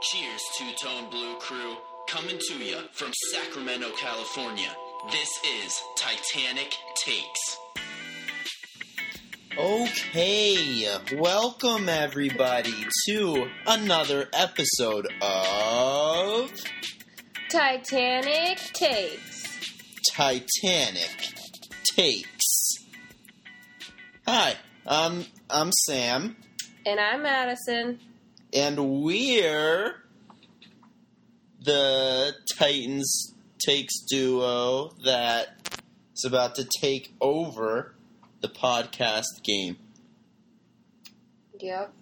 Cheers, Two Tone Blue Crew. Coming to you from Sacramento, California. This is Titanic Takes. Okay, welcome everybody to another episode of Titanic Takes. Titanic Takes. Hi, I'm I'm Sam, And I'm Madison. And we're the Titans Takes duo that is about to take over the podcast game. Yep.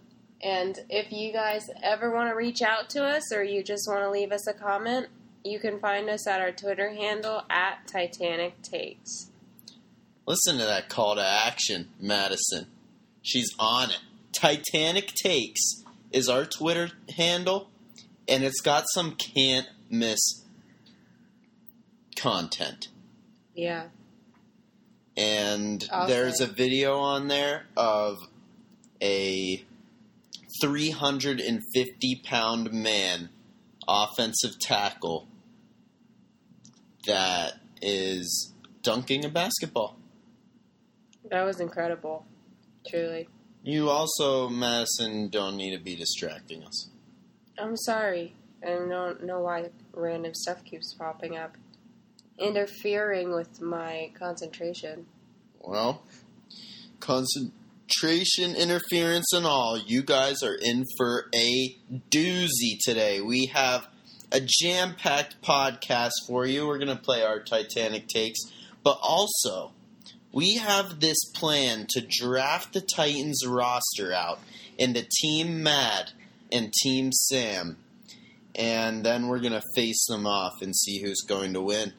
And if you guys ever want to reach out to us or you just want to leave us a comment, you can find us at our Twitter handle at Titanic Takes. Listen to that call to action, Madison. She's on it. Titanic Takes is our Twitter handle, and it's got some can't miss content. Yeah. And Okay. there's a video on there of a 350 pound man, offensive tackle, that is dunking a basketball. That was incredible. Truly. You also, Madison, don't need to be distracting us. I'm sorry. I don't know why random stuff keeps popping up. Interfering with my concentration. Well, concentration, interference, and all, you guys are in for a doozy today. We have a jam packed podcast for you. We're going to play our Titanic takes, but also, we have this plan to draft the Titans roster out into Team Mad and Team Sam. And then we're going to face them off and see who's going to win.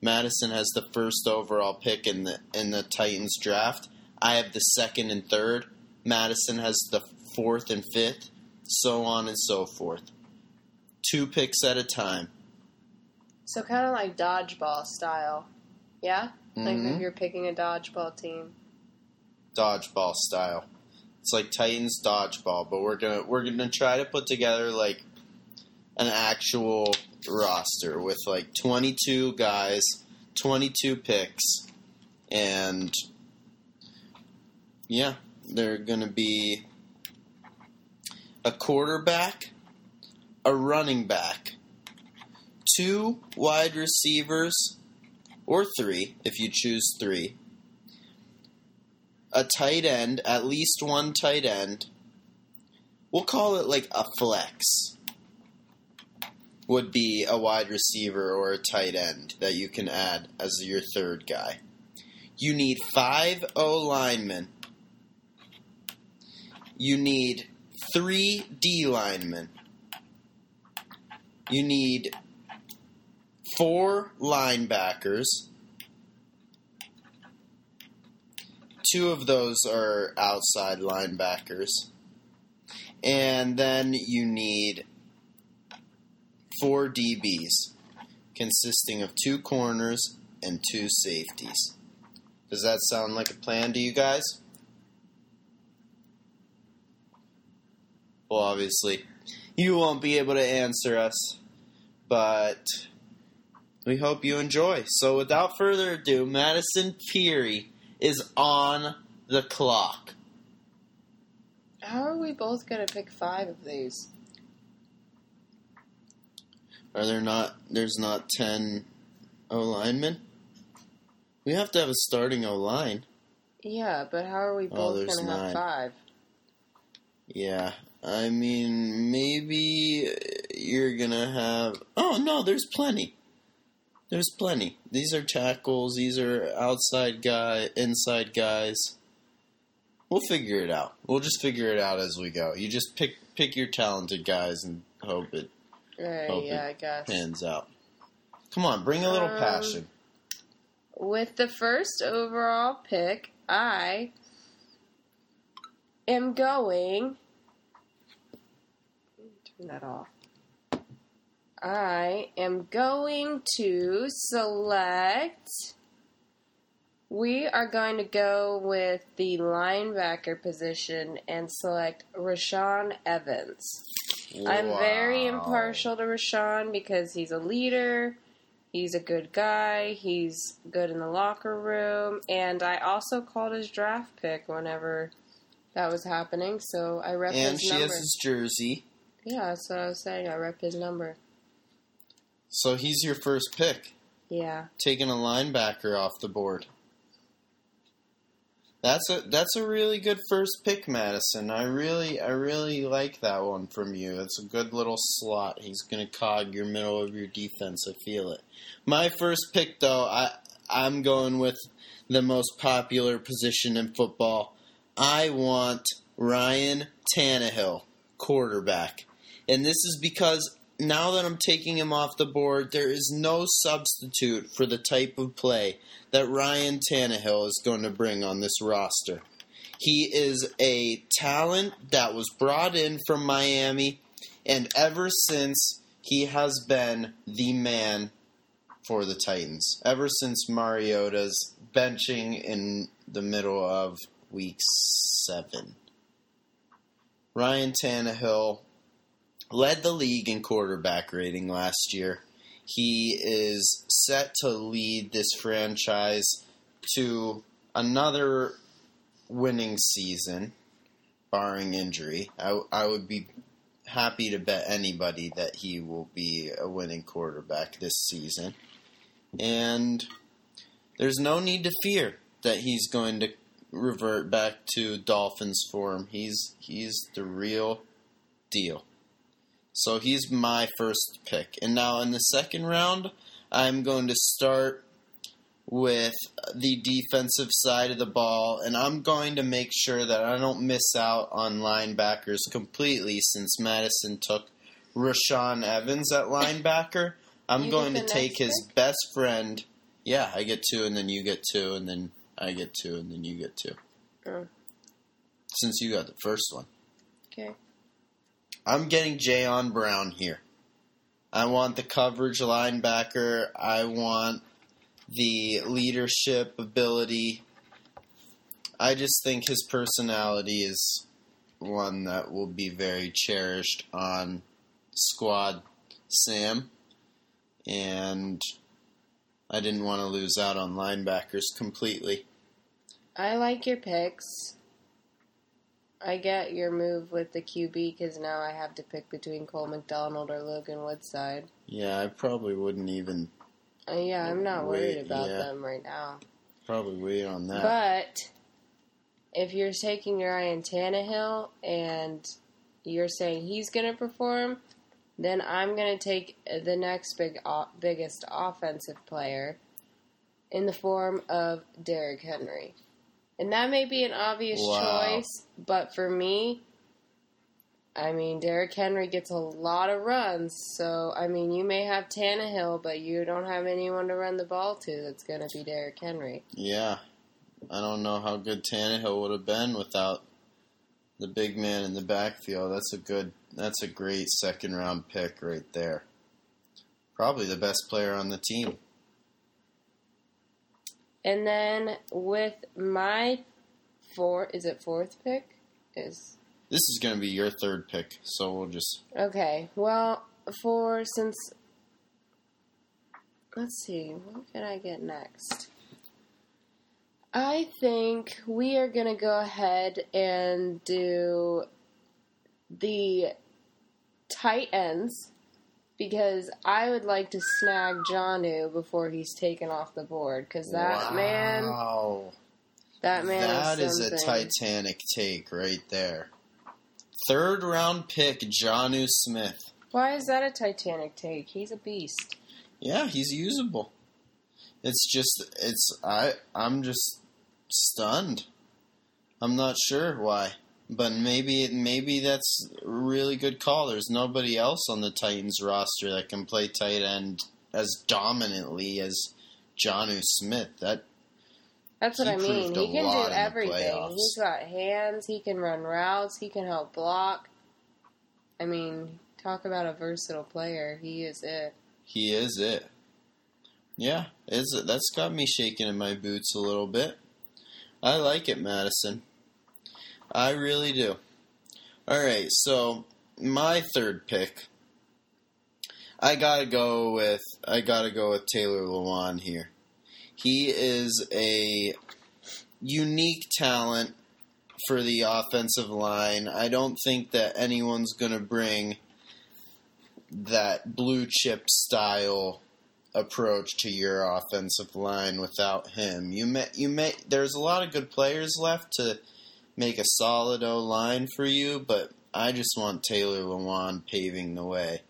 Madison has the first overall pick in the in the Titans draft. I have the second and third. Madison has the fourth and fifth, so on and so forth. Two picks at a time. So kind of like dodgeball style. Yeah? Like Mhm. if you're picking a dodgeball team. Dodgeball style. It's like Titans dodgeball, but we're gonna we're gonna try to put together like an actual roster with like twenty two guys, twenty two picks, and yeah, they're gonna be a quarterback, a running back, two wide receivers, or three if you choose three, a tight end, at least one tight end. We'll call it like a flex. Would be a wide receiver or a tight end that you can add as your third guy. You need five O linemen. You need three D linemen. You need four linebackers. Two of those are outside linebackers. And then you need four DBs, consisting of two corners and two safeties. Does that sound like a plan to you guys? Well, obviously, you won't be able to answer us, but we hope you enjoy. So, without further ado, Madison Peary is on the clock. How are we both going to pick five of these? Are there not? There's not ten O linemen. We have to have a starting O line. Yeah, but how are we Oh, both there's going to have five? Yeah, I mean, maybe you're gonna have. Oh no, there's plenty. There's plenty. These are tackles. These are outside guy, inside guys. We'll figure it out. We'll just figure it out as we go. You just pick pick your talented guys and hope it Right, Hope yeah, it I guess. pans out. Come on, bring a little Um, passion. With the first overall pick, I am going. Turn that off. I am going to select. We are going to go with the linebacker position and select Rashaan Evans. I'm very impartial to Rashaan because he's a leader. He's a good guy. He's good in the locker room. And I also called his draft pick whenever that was happening. So I rep And his she has his jersey. Yeah, that's what I was saying. I rep his number. So he's your first pick. Yeah. Taking a linebacker off the board. That's a that's a really good first pick, Madison. I really I really like that one from you. It's a good little slot. He's gonna cog your middle of your defense. I feel it. My first pick, though, I I'm going with the most popular position in football. I want Ryan Tannehill, quarterback, and this is because now that I'm taking him off the board, there is no substitute for the type of play that Ryan Tannehill is going to bring on this roster. He is a talent that was brought in from Miami, and ever since he has been the man for the Titans. Ever since Mariota's benching in the middle of week seven. Ryan Tannehill led the league in quarterback rating last year. He is set to lead this franchise to another winning season, barring injury. I, I would be happy to bet anybody that he will be a winning quarterback this season. And there's no need to fear that he's going to revert back to Dolphins form. He's he's the real deal. So he's my first pick. And now in the second round, I'm going to start with the defensive side of the ball, and I'm going to make sure that I don't miss out on linebackers completely since Madison took Rashaan Evans at linebacker. I'm You going to take his pick? best friend. Yeah, I get two, and then you get two, and then I get two, and then you get two. Oh. Since you got the first one. Okay. I'm getting Jayon Brown here. I want the coverage linebacker. I want the leadership ability. I just think his personality is one that will be very cherished on Squad Sam. And I didn't want to lose out on linebackers completely. I like your picks. I get your move with the QB because now I have to pick between Cole McDonald or Logan Woodside. Yeah, I probably wouldn't even Uh, yeah, I'm not worried about yeah. them right now. probably wait on that. But if you're taking your Ryan Tannehill and you're saying he's going to perform, then I'm going to take the next big, o- biggest offensive player in the form of Derrick Henry. And that may be an obvious Wow. choice, but for me, I mean, Derrick Henry gets a lot of runs. So, I mean, you may have Tannehill, but you don't have anyone to run the ball to that's going to be Derrick Henry. Yeah, I don't know how good Tannehill would have been without the big man in the backfield. That's a good, that's a great second round pick right there. Probably the best player on the team. And then with my four, is it fourth pick? Is This is going to be your third pick, so we'll just. okay. Well, for since let's see, what can I get next? I think we are gonna go ahead and do the tight ends because I would like to snag Jonnu before he's taken off the board because that man, that man, That is, is a. Titanic take right there. Third round pick, Jonnu Smith. Why is that a Titanic take? He's a beast. Yeah, he's usable. It's just it's I I'm just stunned. I'm not sure why, but maybe maybe that's a really good call. There's nobody else on the Titans roster that can play tight end as dominantly as Jonnu Smith. That That's what I mean. He can do everything. He's got hands. He can run routes. He can help block. I mean, talk about a versatile player. He is it. he is it. Yeah, it's that's got me shaking in my boots a little bit. I like it, Madison. I really do. All right, so my third pick, I gotta go with I gotta go with Taylor Lewan here. He is a unique talent for the offensive line. I don't think that anyone's gonna bring that blue chip style approach to your offensive line without him. You may you may there's a lot of good players left to make a solid O line for you, but I just want Taylor Lewan paving the way.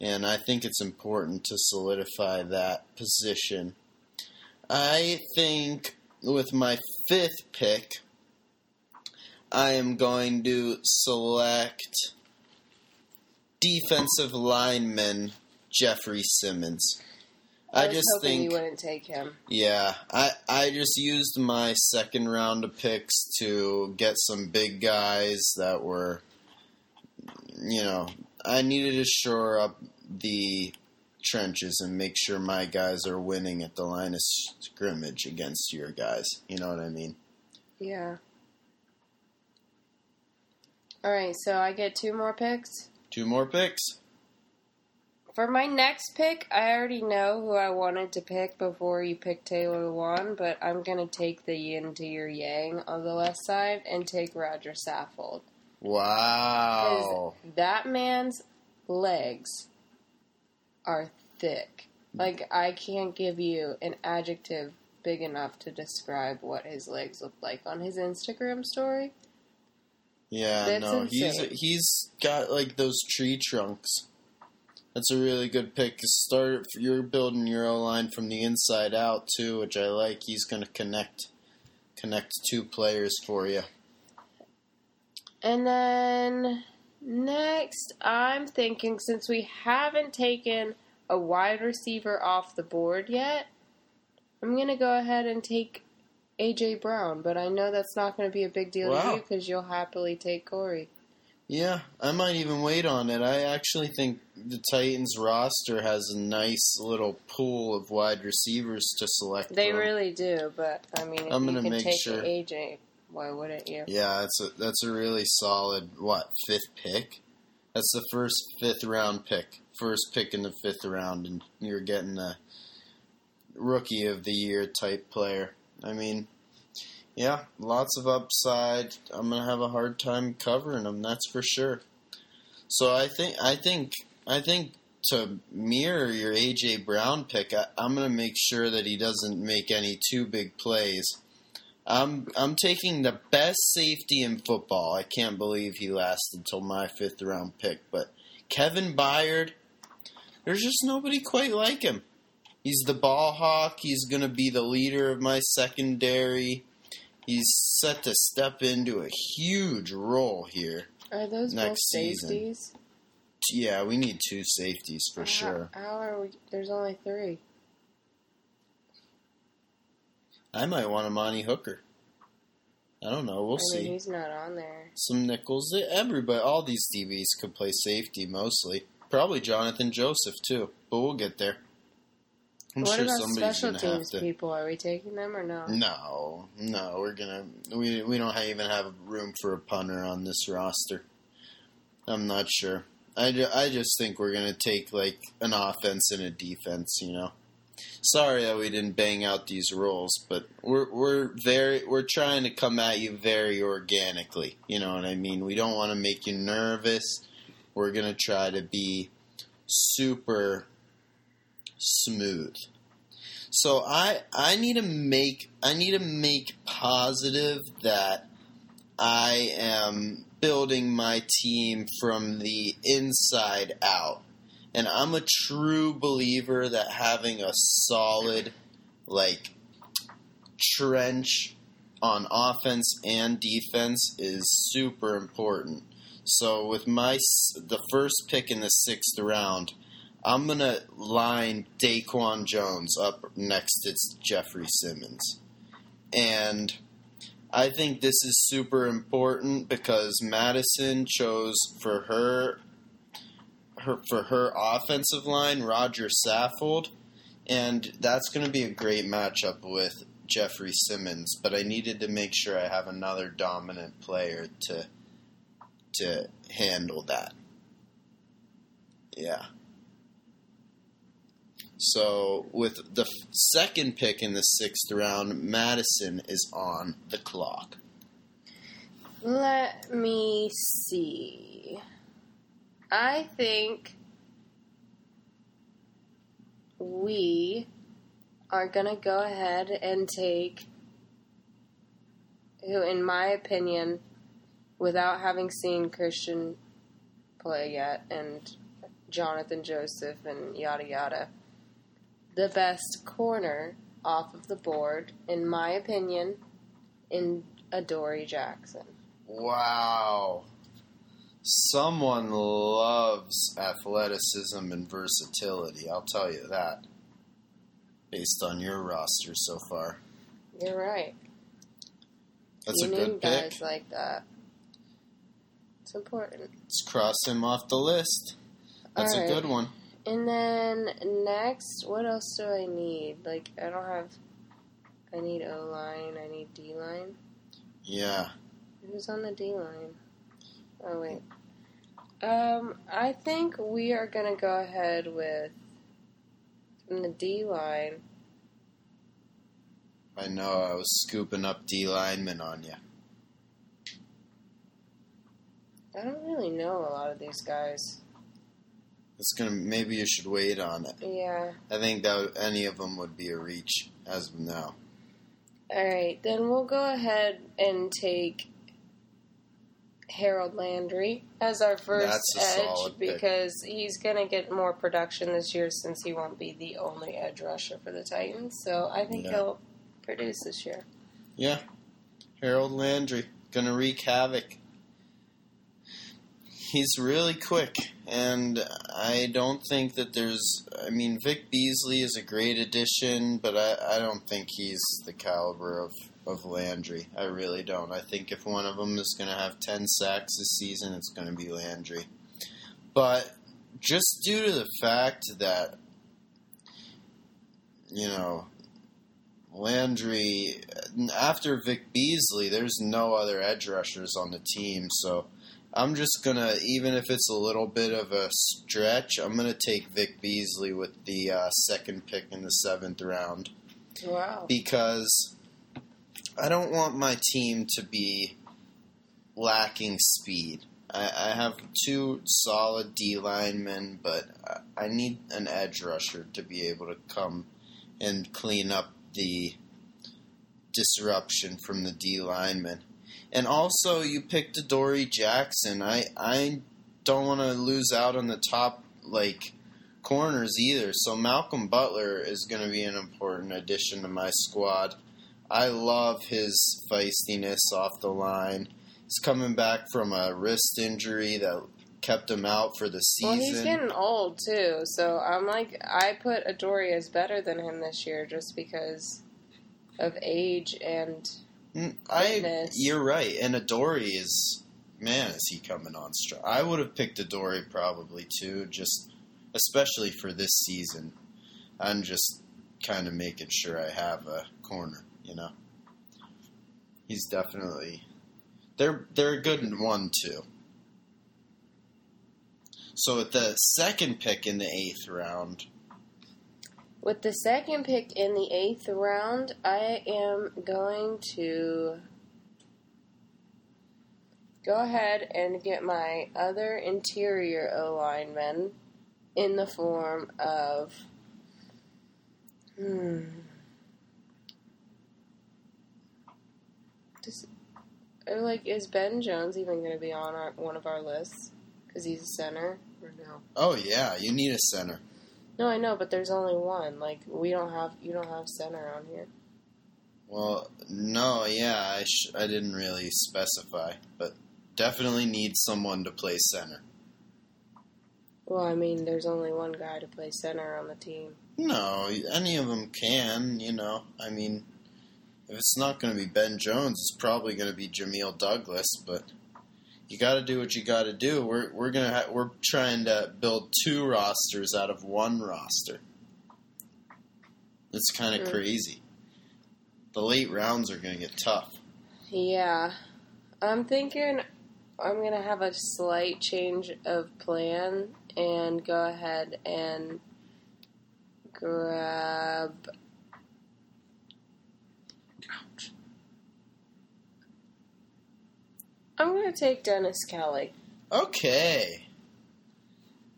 And I think it's important to solidify that position. I think with my fifth pick, I am going to select defensive lineman Jeffrey Simmons. I, just think you wouldn't take him. yeah, I I just used my second round of picks to get some big guys that were, you know, I needed to shore up the trenches and make sure my guys are winning at the line of scrimmage against your guys. You know what I mean? Yeah. All right, so I get two more picks. Two more picks. For my next pick, I already know who I wanted to pick before you picked Taylor Lewan, but I'm going to take the yin to your yang on the left side and take Roger Saffold. Wow. That man's legs are thick. Like, I can't give you an adjective big enough to describe what his legs look like on his Instagram story. Yeah, That's no, he's he's got like those tree trunks. That's a really good pick. Start you're building your O line from the inside out too, which I like. He's going to connect connect two players for you. And then next, I'm thinking since we haven't taken a wide receiver off the board yet, I'm going to go ahead and take AJ Brown. But I know that's not going to be a big deal to you because you'll happily take Corey. Yeah, I might even wait on it. I actually think the Titans roster has a nice little pool of wide receivers to select They from. really do, but I mean, if I'm you gonna can make take sure. AJ, why wouldn't you? Yeah, that's a that's a really solid what fifth pick. That's the first fifth round pick, first pick in the fifth round, and you're getting a rookie of the year type player. I mean, yeah, lots of upside. I'm gonna have a hard time covering them. That's for sure. So I think I think I think to mirror your AJ Brown pick, I, I'm gonna make sure that he doesn't make any too big plays. I'm I'm taking the best safety in football. I can't believe he lasted till my fifth round pick, but Kevin Byard, there's just nobody quite like him. He's the ball hawk. He's to be the leader of my secondary. He's set to step into a huge role here. Are those Next both season. safeties? Yeah, we need two safeties for How- sure. How are we? There's only three. I might want Amani Hooker. I don't know. We'll I mean, see. he's not on there. Some nickels. Everybody, all these DBs could play safety mostly. Probably Johnathan Joseph too, but we'll get there. I'm what sure about special teams to. people? Are we taking them or no? No, no, we're gonna. We we don't even have room for a punter on this roster. I'm not sure. I, ju- I just think we're gonna take like an offense and a defense. You know. Sorry that we didn't bang out these roles, but we're we're very we're trying to come at you very organically. You know what I mean? We don't want to make you nervous. We're gonna try to be super smooth. So I I need to make I need to make positive that I am building my team from the inside out. And I'm a true believer that having a solid like trench on offense and defense is super important. So with my the first pick in the 6th round, I'm to line Daquan Jones up next to Jeffrey Simmons. And I think this is super important because Madison chose for her her for her offensive line Roger Saffold and that's going to be a great matchup with Jeffrey Simmons, but I needed to make sure I have another dominant player to to handle that. Yeah. So with the second pick in the sixth round, Madison is on the clock. Let me see. I think we are going to go ahead and take who, in my opinion, without having seen Kristian play yet and Johnathan Joseph and yada yada, the best corner off of the board, in my opinion, in Adoree Jackson. Wow. Someone loves athleticism and versatility, I'll tell you that. Based on your roster so far. You're right. That's you a good guys pick. like that. It's important. Let's cross him off the list. That's All a good one. And then next, what else do I need? Like, I don't have. I need O line. I need D line. Yeah. Who's on the D line? Oh wait. Um, I think we are gonna go ahead with from the D line. I know I was scooping up D linemen on you. I don't really know a lot of these guys. It's gonna maybe you should wait on it. Yeah. I think that any of them would be a reach as of now. All right, then we'll go ahead and take Harold Landry as our first edge solid pick. because he's going to get more production this year since he won't be the only edge rusher for the Titans. So I think Yeah. he'll produce this year. Yeah. Harold Landry gonna wreak havoc. He's really quick, and I don't think that there's. I mean, Vic Beasley is a great addition, but I, I don't think he's the caliber of, of Landry. I really don't. I think if one of them is going to have 10 sacks this season, it's going to be Landry. But just due to the fact that, you know, Landry, after Vic Beasley, there's no other edge rushers on the team. So I'm just going to, even if it's a little bit of a stretch, I'm going to take Vic Beasley with the uh, second pick in the seventh round Wow. because I don't want my team to be lacking speed. I, I have two solid D linemen, but I- I need an edge rusher to be able to come and clean up the disruption from the D linemen. And also, you picked Dory Jackson. I I don't want to lose out on the top like corners either. So Malcolm Butler is going to be an important addition to my squad. I love his feistiness off the line. He's coming back from a wrist injury that kept him out for the season. Well, he's getting old too, so I'm like, I put Adoree as better than him this year just because of age and I, you're right. And Adoree is, man, is he coming on strong? I would have picked Adoree probably too, just especially for this season. I'm just kind of making sure I have a corner, you know. He's definitely they're they're a good one too. So at the second pick in the eighth round, With the second pick in the eighth round, I am going to go ahead and get my other interior O lineman in the form of. Hmm. Does, or like, is Ben Jones even going to be on our, one of our lists? Because he's a center? Oh yeah, you need a center. No, I know, but there's only one. Like we don't have, you don't have center on here. Well, no, yeah, I sh- I didn't really specify, but definitely need someone to play center. Well, I mean, there's only one guy to play center on the team. No, any of them can, you know. I mean, if it's not going to be Ben Jones, it's probably going to be Jamil Douglas, but you got to do what you got to do. We're we're to ha- we're trying to build two rosters out of one roster. It's kind of Mm. crazy. The late rounds are going to get tough. Yeah, I'm thinking I'm gonna have a slight change of plan and go ahead and grab. I'm gonna take Dennis Kelly. Okay.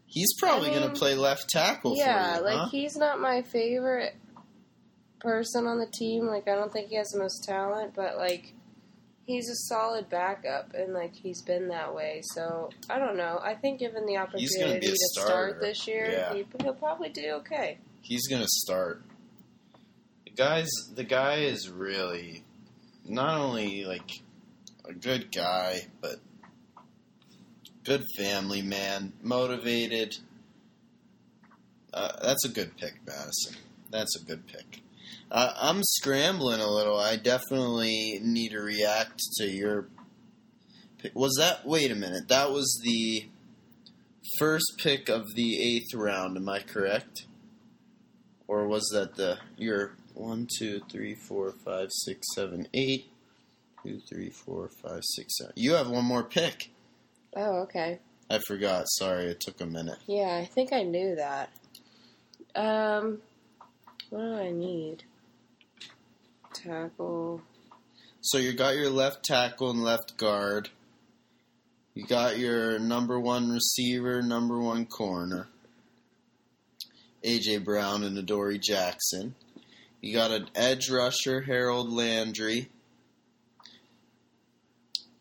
He's probably I gonna um, play left tackle yeah, you, like huh? he's not my favorite person on the team. Like I don't think he has the most talent, but like he's a solid backup, and like he's been that way. So I don't know. I think given the opportunity to start this year, Yeah. he, he'll probably do okay. He's going to start. The guy's the guy is really not only like a good guy, but good family man, motivated. Uh, that's a good pick, Madison. That's a good pick. Uh, I'm scrambling a little. I definitely need to react to your. Pick. Was that? Wait a minute. That was the first pick of the eighth round. Am I correct? Or was that the your one, two, three, four, five, six, seven, eight? Two, three, four, five, six, seven. You have one more pick. Oh, okay. I forgot. Sorry, it took a minute. Yeah, I think I knew that. Um, what do I need? Tackle. So you got your left tackle and left guard. You got your number one receiver, number one corner. AJ Brown and Adoree Jackson. You got an edge rusher, Harold Landry.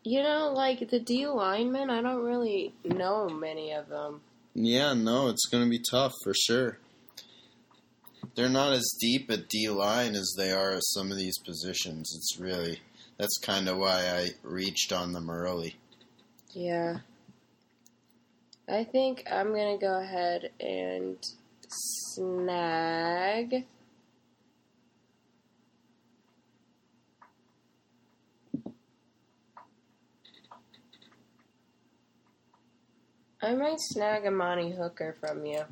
You know, like the D linemen, I don't really know many of them. Yeah, no, it's going to be tough for sure. They're not as deep at D line as they are at some of these positions. It's really that's kind of why I reached on them early. Yeah. I think I'm gonna go ahead and snag. I might snag Amani Hooker from you.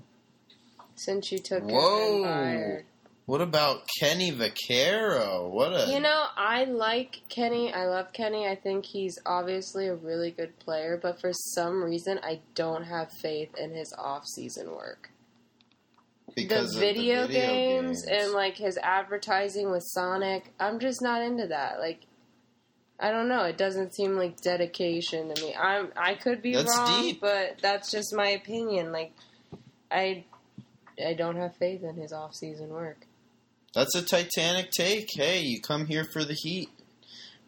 Since you took Whoa. him fired. What about Kenny Vaccaro? What a You know, I like Kenny. I love Kenny. I think he's obviously a really good player, but for some reason, I don't have faith in his off-season work. because the of video, the video games, and like his advertising with Sonic, I'm just not into that. Like, I don't know. It doesn't seem like dedication to me. I'm. I could be That's wrong, deep. but that's just my opinion. Like, I, I don't have faith in his off-season work. That's a Titanic take. Hey, you come here for the heat.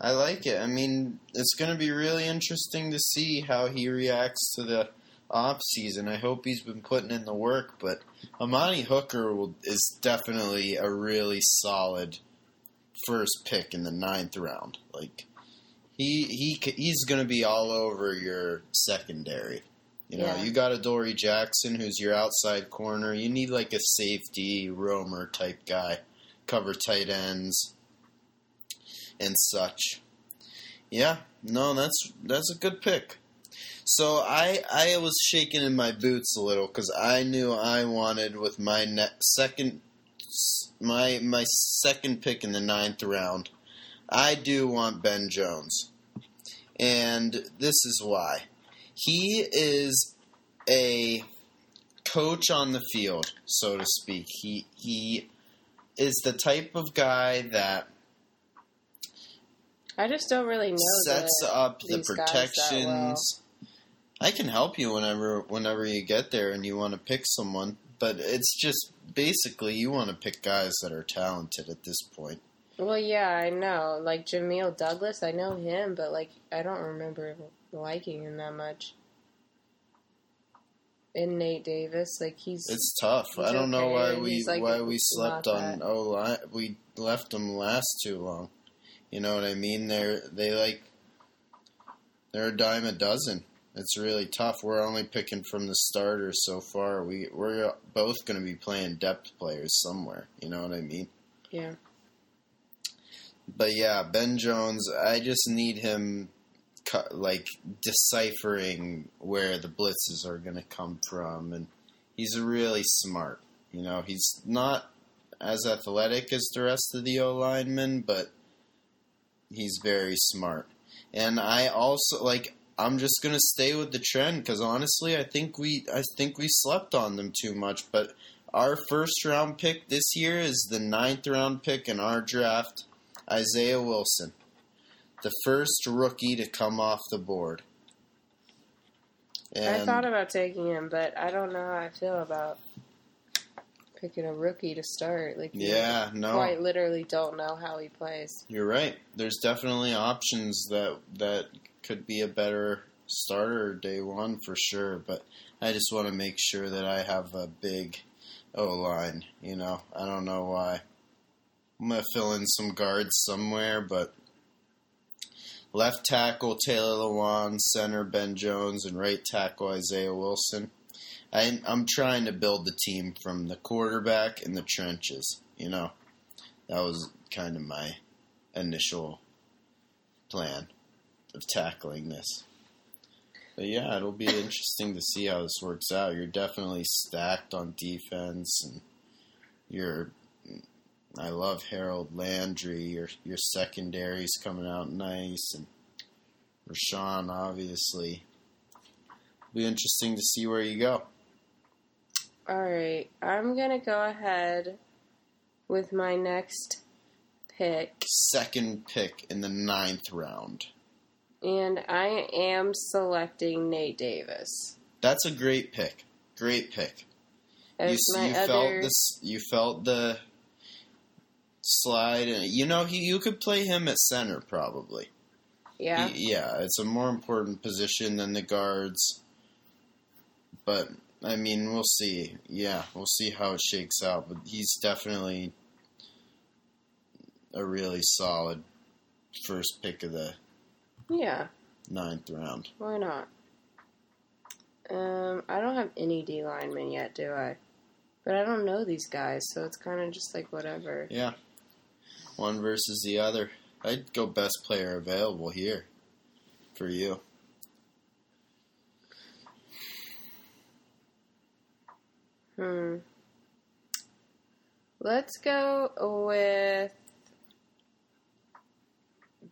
I like it. I mean, it's going to be really interesting to see how he reacts to the off season. I hope he's been putting in the work, but Amani Hooker will, is definitely a really solid first pick in the ninth round. Like he he he's going to be all over your secondary. You know, Yeah. you got Adoree Jackson who's your outside corner. You need like a safety roamer type guy, cover tight ends and such. Yeah, no, that's that's a good pick. So I I was shaking in my boots a little because I knew I wanted with my ne- second my my second pick in the ninth round. I do want Ben Jones, and this is why. He is a coach on the field, so to speak. He he is the type of guy that I just don't really know. sets the- up the that well. protections. I can help you whenever whenever you get there and you want to pick someone, but it's just basically you want to pick guys that are talented at this point. Well, yeah, I know. Like Jamil Douglas, I know him, but like I don't remember liking him that much. And Nate Davis, like he's It's tough. He's I don't know why we like, why we slept on that- O. We left them last too long. You know what I mean? They're they like they're a dime a dozen. It's really tough. We're only picking from the starters so far. We we're both going to be playing depth players somewhere. You know what I mean? yeah. But yeah, Ben Jones. I just need him like deciphering where the blitzes are going to come from, and he's really smart. You know, he's not as athletic as the rest of the O linemen, but he's very smart. And I also like I'm just gonna stay with the trend because honestly, I think we I think we slept on them too much. But our first round pick this year is the ninth round pick in our draft, Isaiah Wilson, the first rookie to come off the board. I thought about taking him, but I don't know how I feel about picking a rookie to start. Like, yeah, no, quite literally don't know how he plays. You're right. There's definitely options that that could be a better starter day one for sure. But I just want to make sure that I have a big O line. You know, I don't know why. I'm gonna fill in some guards somewhere, but left tackle Taylor Lewan, center Ben Jones, and right tackle Isaiah Wilson. I, I'm trying to build the team from the quarterback in the trenches. You know, that was kind of my initial plan of tackling this. But yeah, it'll be interesting to see how this works out. You're definitely stacked on defense, and you're. I love Harold Landry. Your your secondary's coming out nice, and Rashaan obviously. Be interesting to see where you go. All right, I'm gonna go ahead with my next pick, Second pick in the ninth round. and I am selecting Nate Davis That's a great pick. Great pick. as you, my you other. felt this. You felt the slide, and you know he, you could play him at center probably. yeah, He- yeah, it's a more important position than the guards. But I mean, we'll see. Yeah, we'll see how it shakes out. But he's definitely a really solid first pick of the yeah. ninth round. Why not? Um, I don't have any D linemen yet, do I? But I don't know these guys, so it's kind of just like whatever. Yeah, one versus the other. I'd go best player available here for you. Hmm. Let's go with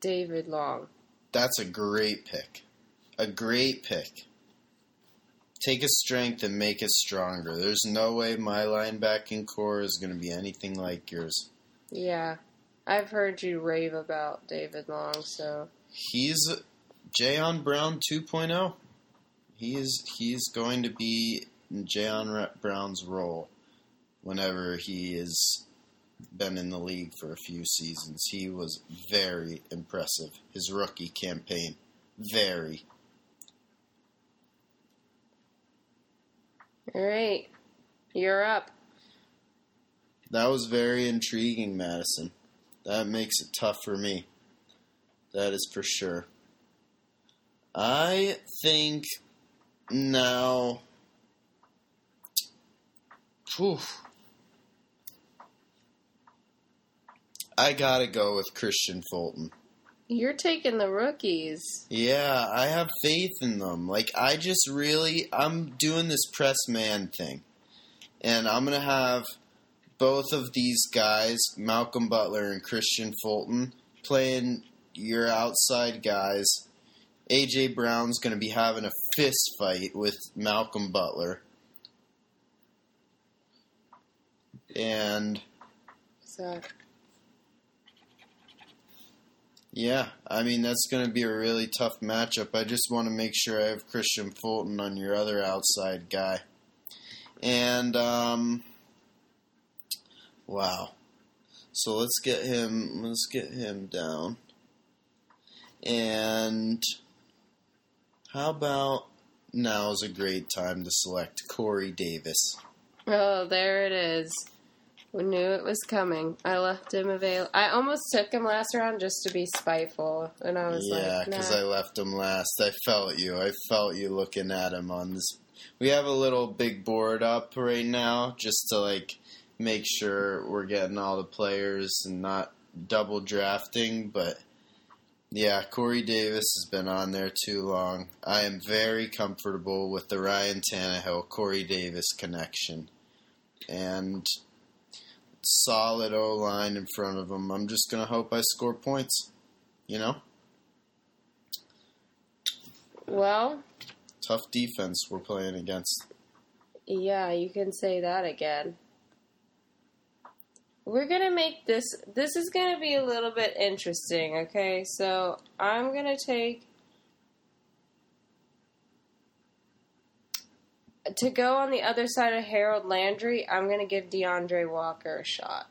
David Long. That's a great pick. A great pick. Take a strength and make it stronger. There's no way my linebacking core is going to be anything like yours. Yeah. I've heard you rave about David Long, so He's Jayon Brown 2.0. He is he's going to be in Jayon Brown's role whenever he has been in the league for a few seasons. He was very impressive. His rookie campaign, very. all right. You're up. That was very intriguing, Madison. That makes it tough for me. That is for sure. I think now. Whew, I gotta go with Kristian Fulton. You're taking the rookies. Yeah, I have faith in them. Like I just really I'm doing this press man thing. And I'm going to have both of these guys, Malcolm Butler and Kristian Fulton, playing your outside guys. AJ Brown's going to be having a fist fight with Malcolm Butler. And So Yeah, I mean that's going to be a really tough matchup. I just want to make sure I have Kristian Fulton on your other outside guy. And um wow. So let's get him let's get him down. And how about now is a great time to select Corey Davis. Oh, there it is. We knew it was coming. I left him available. I almost took him last round just to be spiteful, and I was Yeah, like, because nah. I left him last. I felt you. I felt you looking at him on this. We have a little big board up right now just to like make sure we're getting all the players and not double drafting. But yeah, Corey Davis has been on there too long. I am very comfortable with the Ryan Tannehill Corey Davis connection and solid O line in front of him. I'm just gonna hope I score points. You know. Well, Tough defense we're playing against. yeah, you can say that again. We're gonna make this. This is gonna be a little bit interesting. Okay, so I'm gonna take to go on the other side of Harold Landry. I'm gonna give D'Andre Walker a shot.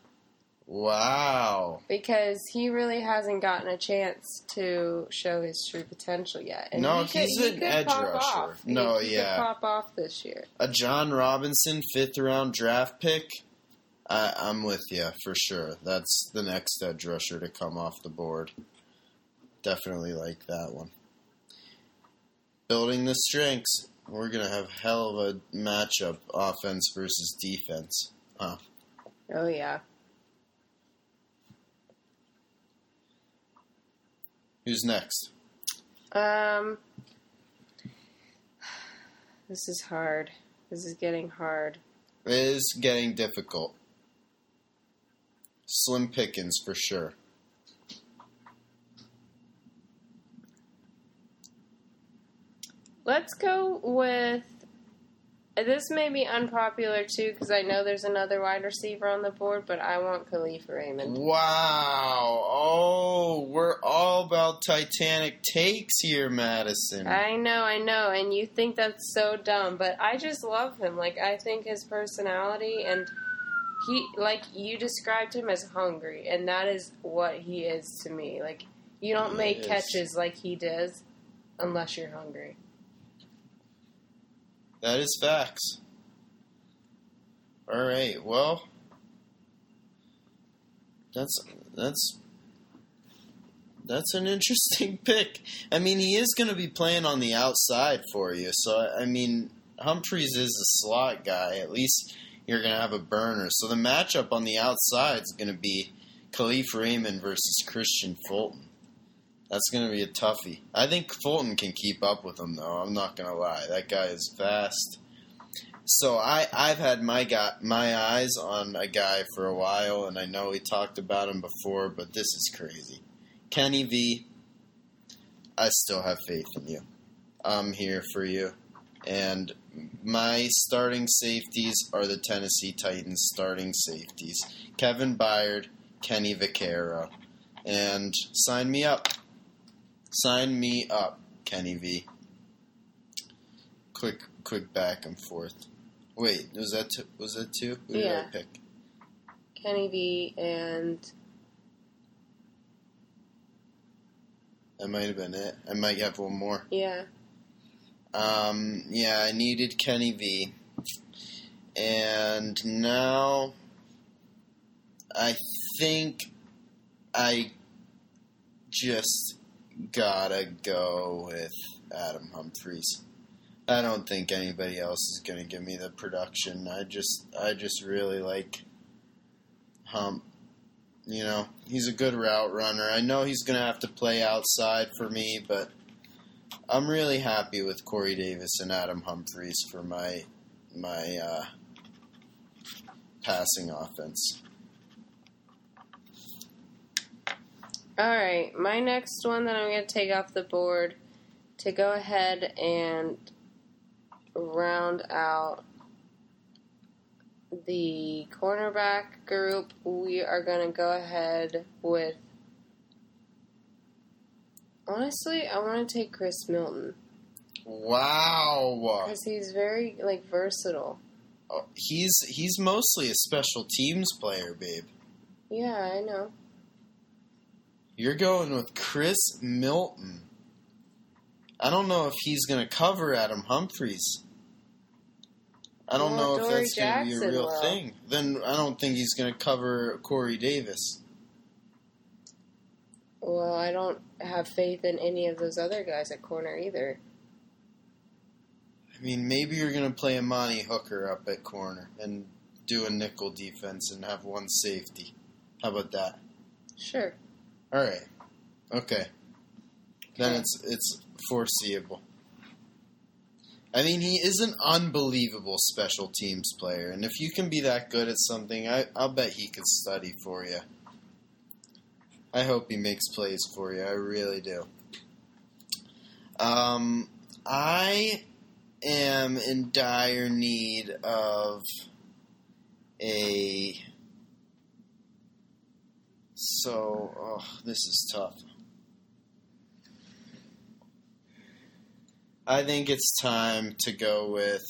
Wow. because he really hasn't gotten a chance to show his true potential yet. No, he he's he an could edge rusher. Off. He- No, he, yeah. could pop off this year. A Jon Robinson fifth round draft pick. I, I'm with you for sure. That's the next edge rusher to come off the board. Definitely like that one. Building the strengths. We're gonna have hell of a matchup: offense versus defense. Huh. Oh yeah, Who's next? um, this is hard. This is getting hard. It is getting difficult. Slim Pickens for sure. Let's go with. This may be unpopular too because I know there's another wide receiver on the board, but I want Kalif Raymond. Wow. Oh, we're all about Titanic takes here, Madison. I know, I know, and you think that's so dumb, but I just love him. Like I think his personality and he like you described him as hungry, and that is what he is to me. Like you don't He make is. catches like he does unless you're hungry. That is facts. All right. Well, that's that's that's an interesting pick. I mean, he is going to be playing on the outside for you. So I mean, Humphries is a slot guy. At least you're going to have a burner. So the matchup on the outside is going to be Kalif Raymond versus Kristian Fulton. That's going to be a toughie. I think Fulton can keep up with him, though. I'm not going to lie. That guy is fast. So I, I've had my guy, my eyes on a guy for a while, and I know we talked about him before, but this is crazy. Kenny V, I still have faith in you. I'm here for you. And my starting safeties are the Tennessee Titans starting safeties. Kevin Byard, Kenny Vaccaro. And sign me up. Sign me up, Kenny V. Quick, quick back and forth. Wait, was that two, was that two? Who did Yeah. I pick? Kenny V and That might have been it. I might have one more. yeah, Um, yeah, I needed Kenny V, and now I think I just gotta go with Adam Humphries. I don't think anybody else is gonna give me the production. I just, I just really like Hump. You know, he's a good route runner. I know he's gonna have to play outside for me, but I'm really happy with Corey Davis and Adam Humphries for my my uh, passing offense. All right, my next one that I'm going to take off the board to go ahead and round out the cornerback group, we are going to go ahead with. Honestly, I want to take Chris Milton Wow, because he's very like versatile. Oh, he's he's mostly a special teams player, babe. Yeah, I know. You're going with Chris Milton. I don't know if he's going to cover Adam Humphries. I don't Well, know if Dory that's going to be a real will. thing. Then I don't think he's going to cover Corey Davis. Well, I don't have faith in any of those other guys at corner either. I mean, maybe you're going to play Amani Hooker up at corner and do a nickel defense and have one safety. How about that? Sure. All right. Okay. Then Okay. it's it's foreseeable. I mean, he is an unbelievable special teams player, and if you can be that good at something, I, I'll bet he could study for you. I hope he makes plays for you. I really do. Um, I am in dire need of a. So, oh, this is tough. I think it's time to go with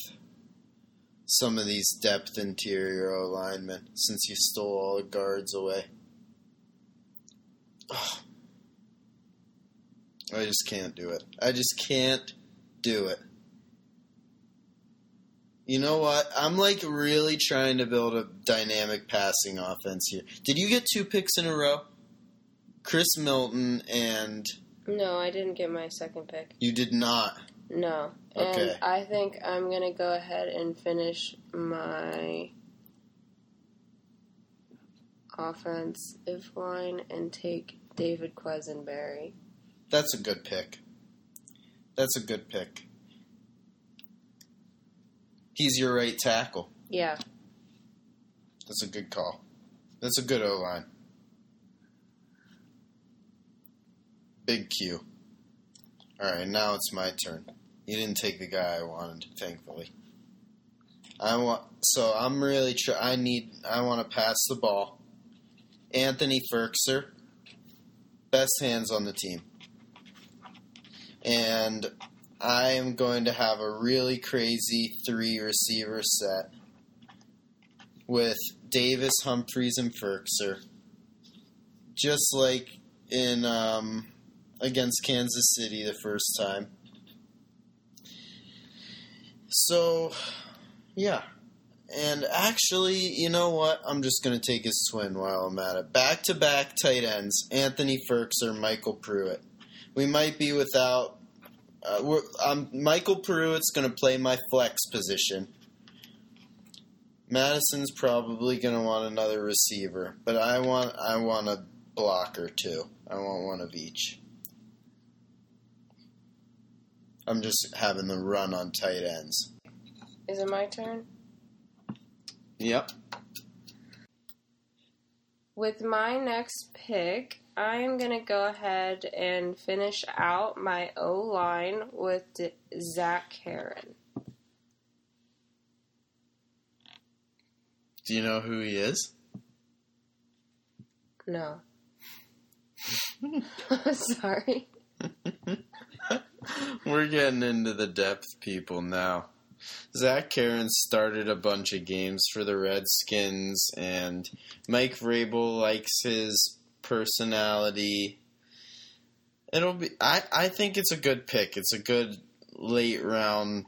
some of these depth interior alignment since you stole all the guards away. Ugh. I just can't do it. I just can't do it. You know what? I'm like really trying to build a dynamic passing offense here. Did you get two picks in a row? Chris Milton and No, I didn't get my second pick. you did not. No. And Okay. I think I'm going to go ahead and finish my offensive line and take David Quessenberry. That's a good pick. That's a good pick. He's your right tackle. Yeah. That's a good call. That's a good O line. Big Q. Alright, now it's my turn. You didn't take the guy I wanted, thankfully. I want so I'm really try I need I want to pass the ball. Anthony Firkser, best hands on the team. And I am going to have a really crazy three receiver set with Davis, Humphries, and Firkser. Just like in um, against Kansas City the first time. So, yeah. And actually, you know what? I'm just going to take a swing while I'm at it. Back to back tight ends Anthony Firkser, MyCole Pruitt. We might be without. Uh, um, MyCole Pruitt's going to play my flex position. Madison's probably going to want another receiver, but I want I want a blocker too. I want one of each. I'm just having the run on tight ends. Is it my turn? Yep. With my next pick, I am going to go ahead and finish out my O line with D- Zach Heron. Do you know who he is? No. Sorry. We're getting into the depth people now. Zach Karen started a bunch of games for the Redskins, and Mike Vrabel likes his personality. It'll be. I I think it's a good pick. It's a good late round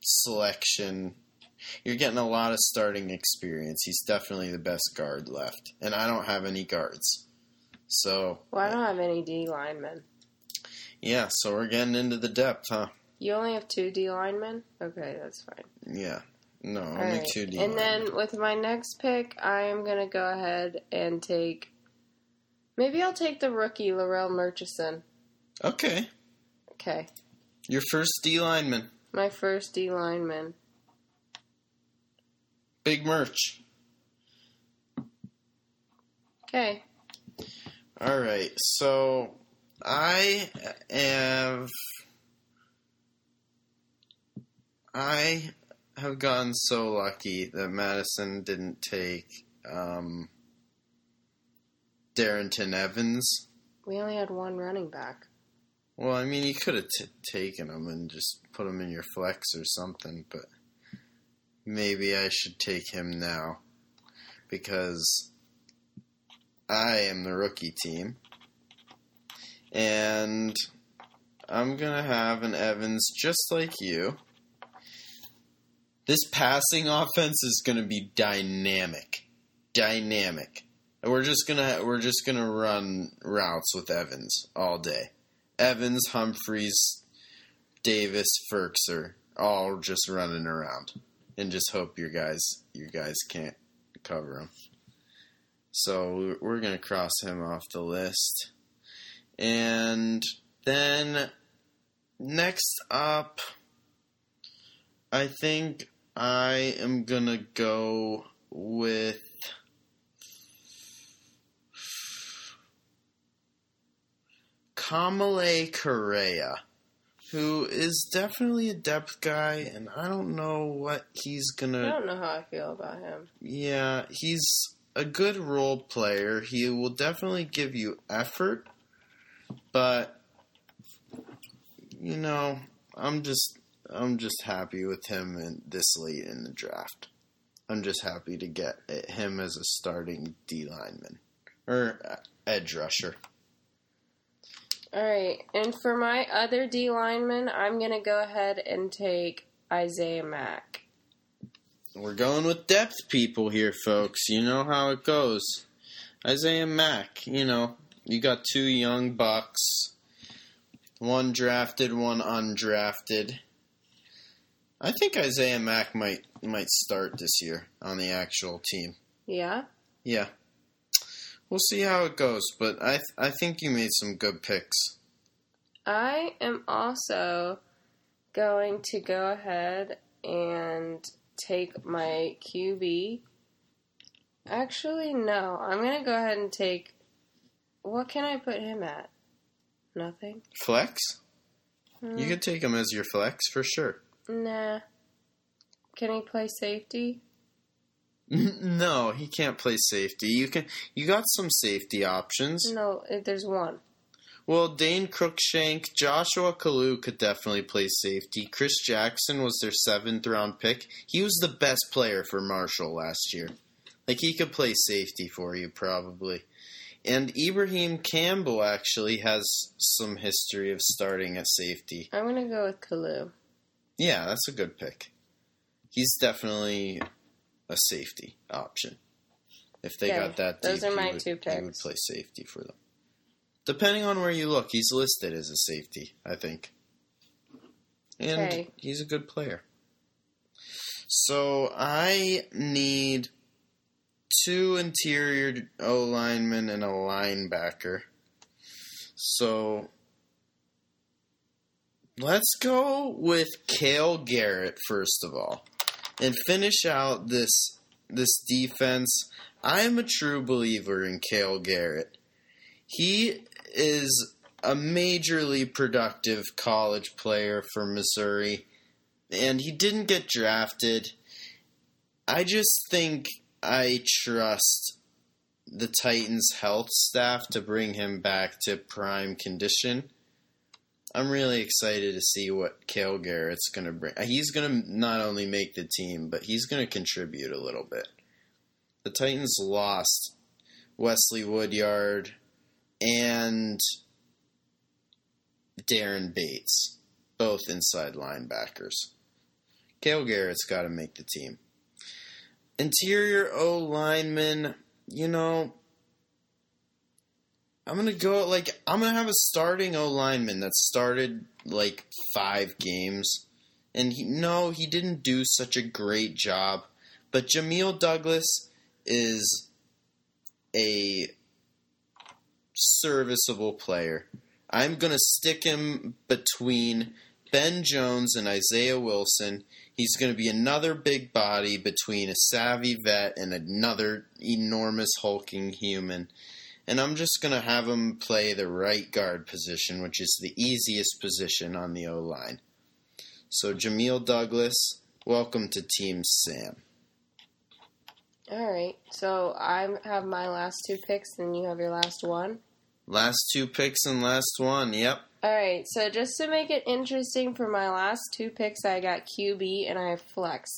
selection. You're getting a lot of starting experience. He's definitely the best guard left, and I don't have any guards. So Well, I don't have any D linemen. yeah, so we're getting into the depth, huh? You only have two D linemen? Okay, that's fine. Yeah. No, All only right. two D. And then with my next pick, I am going to go ahead and take. Maybe I'll take the rookie, Larrell Murchison. Okay. Okay. Your first D lineman. My first D lineman. Big merch. Okay. All right. So I have I have gotten so lucky that Madison didn't take um, Darrynton Evans. We only had one running back. Well, I mean, you could have t- taken him and just put him in your flex or something, but maybe I should take him now because I am the rookie team. And I'm going to have an Evans just like you. This passing offense is going to be dynamic. Dynamic. And we're just to we're just to run routes with Evans all day. Evans, Humphries, Davis, Firkser, all just running around, and just hope your guys, your guys can't cover him. So we're gonna cross him off the list, and then next up, I think I am gonna go with. Kamalei Correa, who is definitely a depth guy, and I don't know what he's gonna. I don't know how I feel about him. Yeah, he's a good role player. He will definitely give you effort, but you know, I'm just I'm just happy with him in, this late in the draft. I'm just happy to get him as a starting D lineman or uh, edge rusher. All right, and for my other D lineman, I'm gonna go ahead and take Isaiah Mack. We're going with depth people here, folks. You know how it goes. Isaiah Mack, you know, you got two young bucks, one drafted, one undrafted. I think Isaiah Mack might might start this year on the actual team. Yeah. Yeah. We'll see how it goes, but I th- I think you made some good picks. I am also going to go ahead and take my QB. Actually, no. I'm going to go ahead and take. What can I put him at? Nothing. Flex? Hmm, You could take him as your flex for sure. Nah. Can he play safety? No, he can't play safety. You can you got some safety options. No, eh, there's one. Well, Dane Cruikshank, Joshua Kalu could definitely play safety. Chris Jackson was their seventh round pick. He was the best player for Marshall last year. Like he could play safety for you probably. And Ibraheim Campbell actually has some history of starting at safety. I'm going to go with Kalu. Yeah, that's a good pick. He's definitely a safety option. If they Okay, got that those deep, are my would, two he would play safety for them. Depending on where you look, he's listed as a safety, I think. And Okay. he's a good player. So I need two interior O linemen and a linebacker. So let's go with Cale Garrett first of all, and finish out this this defense. I am a true believer in Cale Garrett. He is a majorly productive college player for Missouri, and he didn't get drafted. I just think I trust the Titans' health staff to bring him back to prime condition. I'm really excited to see what Cale Garrett's going to bring. He's going to not only make the team, but he's going to contribute a little bit. The Titans lost Wesley Woodyard and Daren Bates, both inside linebackers. Cale Garrett's got to make the team. Interior O lineman, you know, I'm gonna go like I'm gonna have a starting O lineman that started like five games, and he, no, he didn't do such a great job. But Jamil Douglas is a serviceable player. I'm gonna stick him between Ben Jones and Isaiah Wilson. He's to be another big body between a savvy vet and another enormous hulking human. And I'm just going to have him play the right guard position, which is the easiest position on the O line. So, Jamil Douglas, welcome to Team Sam. All right. So I have my last two picks, and you have your last one. Last two picks and last one. Yep. All right. So just to make it interesting for my last two picks, I got QB and I have flex.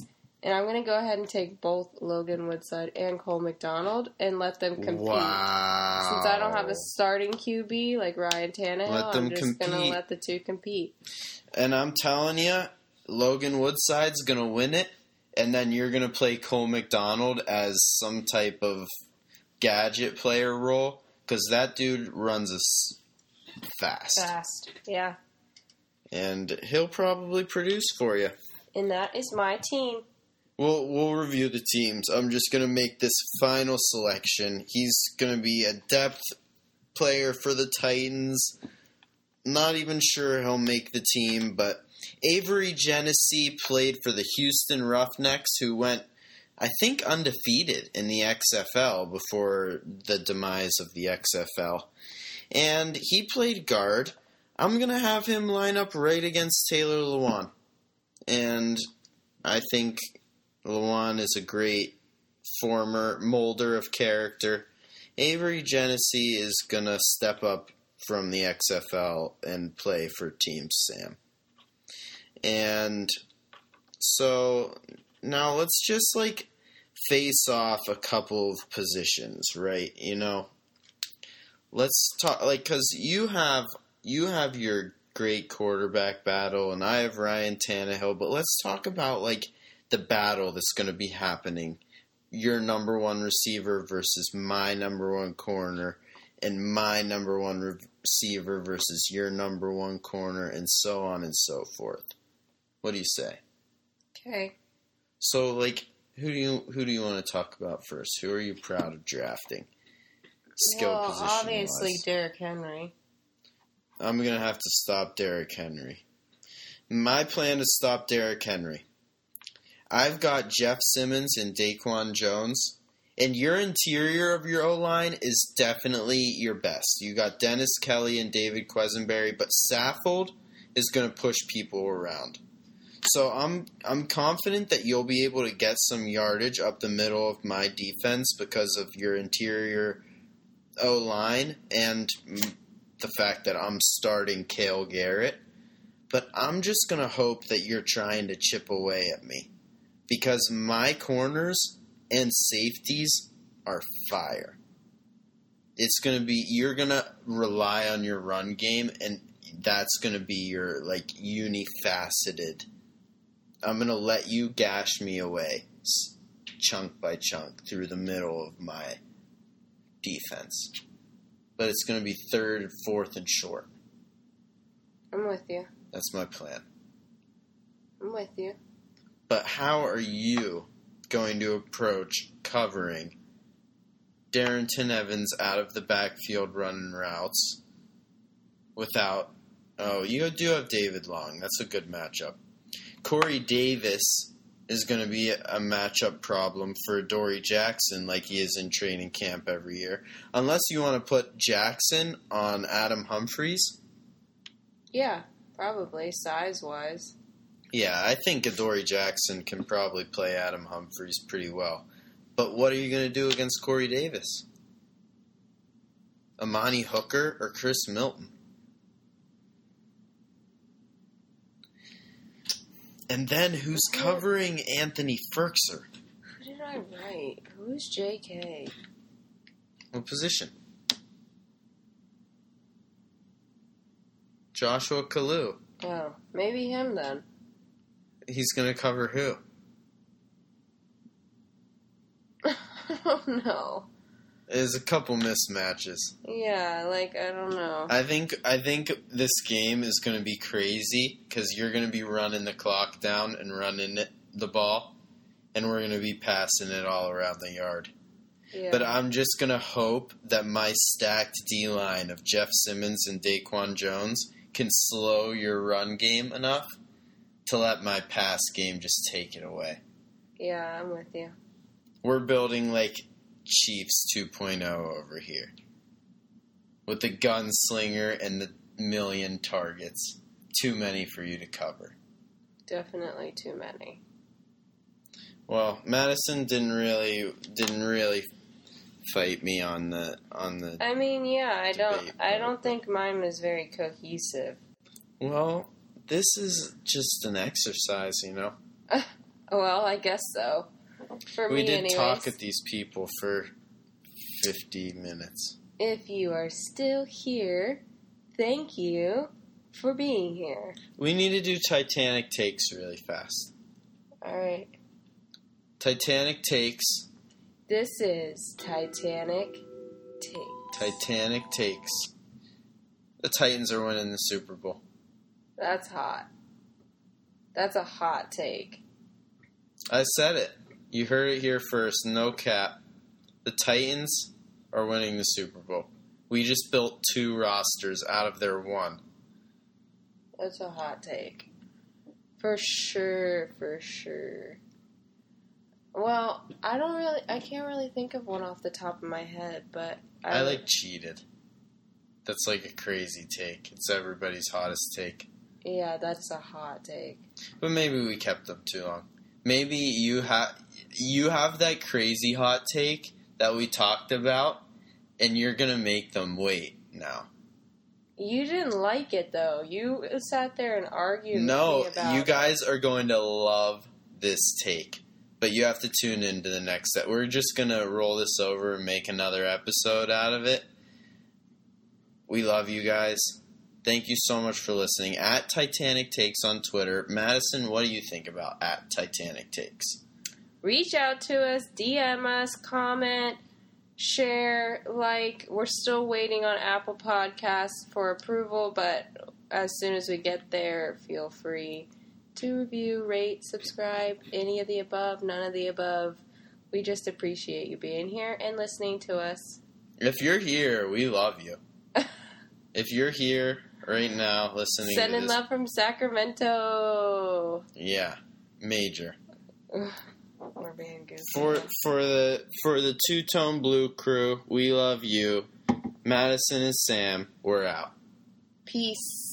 And I'm going to go ahead and take both Logan Woodside and Cole McDonald and let them compete. Wow. Since I don't have a starting QB like Ryan Tannehill, Let them I'm just going to compete. let the two compete. And I'm telling you, Logan Woodside's going to win it, and then you're going to play Cole McDonald as some type of gadget player role because that dude runs us fast, Fast. Yeah. and he'll probably produce for you. And that is my team. We'll we'll review the teams. I'm just gonna make this final selection. He's gonna be a depth player for the Titans. Not even sure he'll make the team, but Avery Gennesy played for the Houston Roughnecks, who went, I think, undefeated in the XFL before the demise of the XFL. And he played guard. I'm gonna have him line up right against Taylor Lewan, and I think Lewan is a great former molder of character. Avery Gennesy is gonna step up from the XFL and play for Team Sam. And so now let's just like face off a couple of positions, right? You know, let's talk like because you have you have your great quarterback battle, and I have Ryan Tannehill. But let's talk about like the battle that's going to be happening. Your number one receiver versus my number one corner, and my number one receiver versus your number one corner, and so on and so forth. What do you say? Okay. So, like, who do you who do you want to talk about first? Who are you proud of drafting? Skill well, position. obviously wise? Derrick Henry. I'm gonna have to stop Derrick Henry. My plan is to stop Derrick Henry. I've got Jeff Simmons and Daquan Jones, and your interior of your O line is definitely your best. You got Dennis Kelly and David Quessenberry, but Saffold is gonna push people around. So I'm I'm confident that you'll be able to get some yardage up the middle of my defense because of your interior O line and the fact that I'm starting Cale Garrett. But I'm just gonna hope that you're trying to chip away at me because my corners and safeties are fire. It's gonna be you're gonna rely on your run game and that's gonna be your like unifaceted I'm going to let you gash me away chunk by chunk through the middle of my defense. But it's going to be third, fourth, and short. I'm with you. That's my plan. I'm with you. But how are you going to approach covering Darrynton Evans out of the backfield running routes without. Oh, you do have David Long. That's a good matchup. Corey Davis is going to be a matchup problem for Adoree Jackson, like he is in training camp every year. Unless you want to put Jackson on Adam Humphries. Yeah, probably size wise. Yeah, I think Adoree Jackson can probably play Adam Humphries pretty well. But what are you going to do against Corey Davis? Amani Hooker or Chris Milton? And then who's covering Anthony Firkser? Who did I write? Who's JK? What position? Joshua Kalu. Oh, maybe him then. He's going to cover who? oh no. There's a couple mismatches. Yeah, like I don't know. I think I think this game is going to be crazy because you're going to be running the clock down and running it, the ball, and we're going to be passing it all around the yard. yeah. But I'm just going to hope that my stacked D line of Jeff Simmons and Daquan Jones can slow your run game enough to let my past game just take it away. yeah, I'm with you. We're building like Chiefs 2.0 over here with the gunslinger and the million targets. Too many for you to cover. Definitely too many. Well, Madison didn't really didn't really fight me on the on the. I mean, yeah, I don't. Debate, I don't think mine was very cohesive. Well, this is just an exercise, you know. Well, I guess so. For we me, did anyways. talk at these people for fifty minutes. If you are still here, thank you for being here. We need to do Titanic takes really fast. All right, Titanic takes. this is Titanic Take. Titanic takes. The Titans are winning the Super Bowl. That's hot. That's a hot take. I said it. You heard it here first. No cap. The Titans are winning the Super Bowl. We just built two rosters out of their one. That's a hot take. For sure, for sure. Well, I don't really, I can't really think of one off the top of my head, but I like cheated. That's like a crazy take. It's everybody's hottest take. Yeah, that's a hot take. But maybe we kept them too long. Maybe you have you have that crazy hot take that we talked about, and you're gonna make them wait now. You didn't like it though. You sat there and argued. No, with me about you guys are going to love this take, but you have to tune into the next set. We're just gonna roll this over and make another episode out of it. We love you guys. Thank you so much for listening. At Titanic Takes on Twitter. Madison, what do you think about at Titanic Takes? reach out to us, DM us, comment, share, like. We're still waiting on Apple Podcasts for approval, but as soon as we get there, feel free to review, rate, subscribe, any of the above, none of the above. We just appreciate you being here and listening to us. If you're here, we love you. if you're here right now listening to Sending this, love from Sacramento. yeah, major. We're being goofy. For for the for the two tone blue crew, we love you. Madison and Sam, we're out. Peace.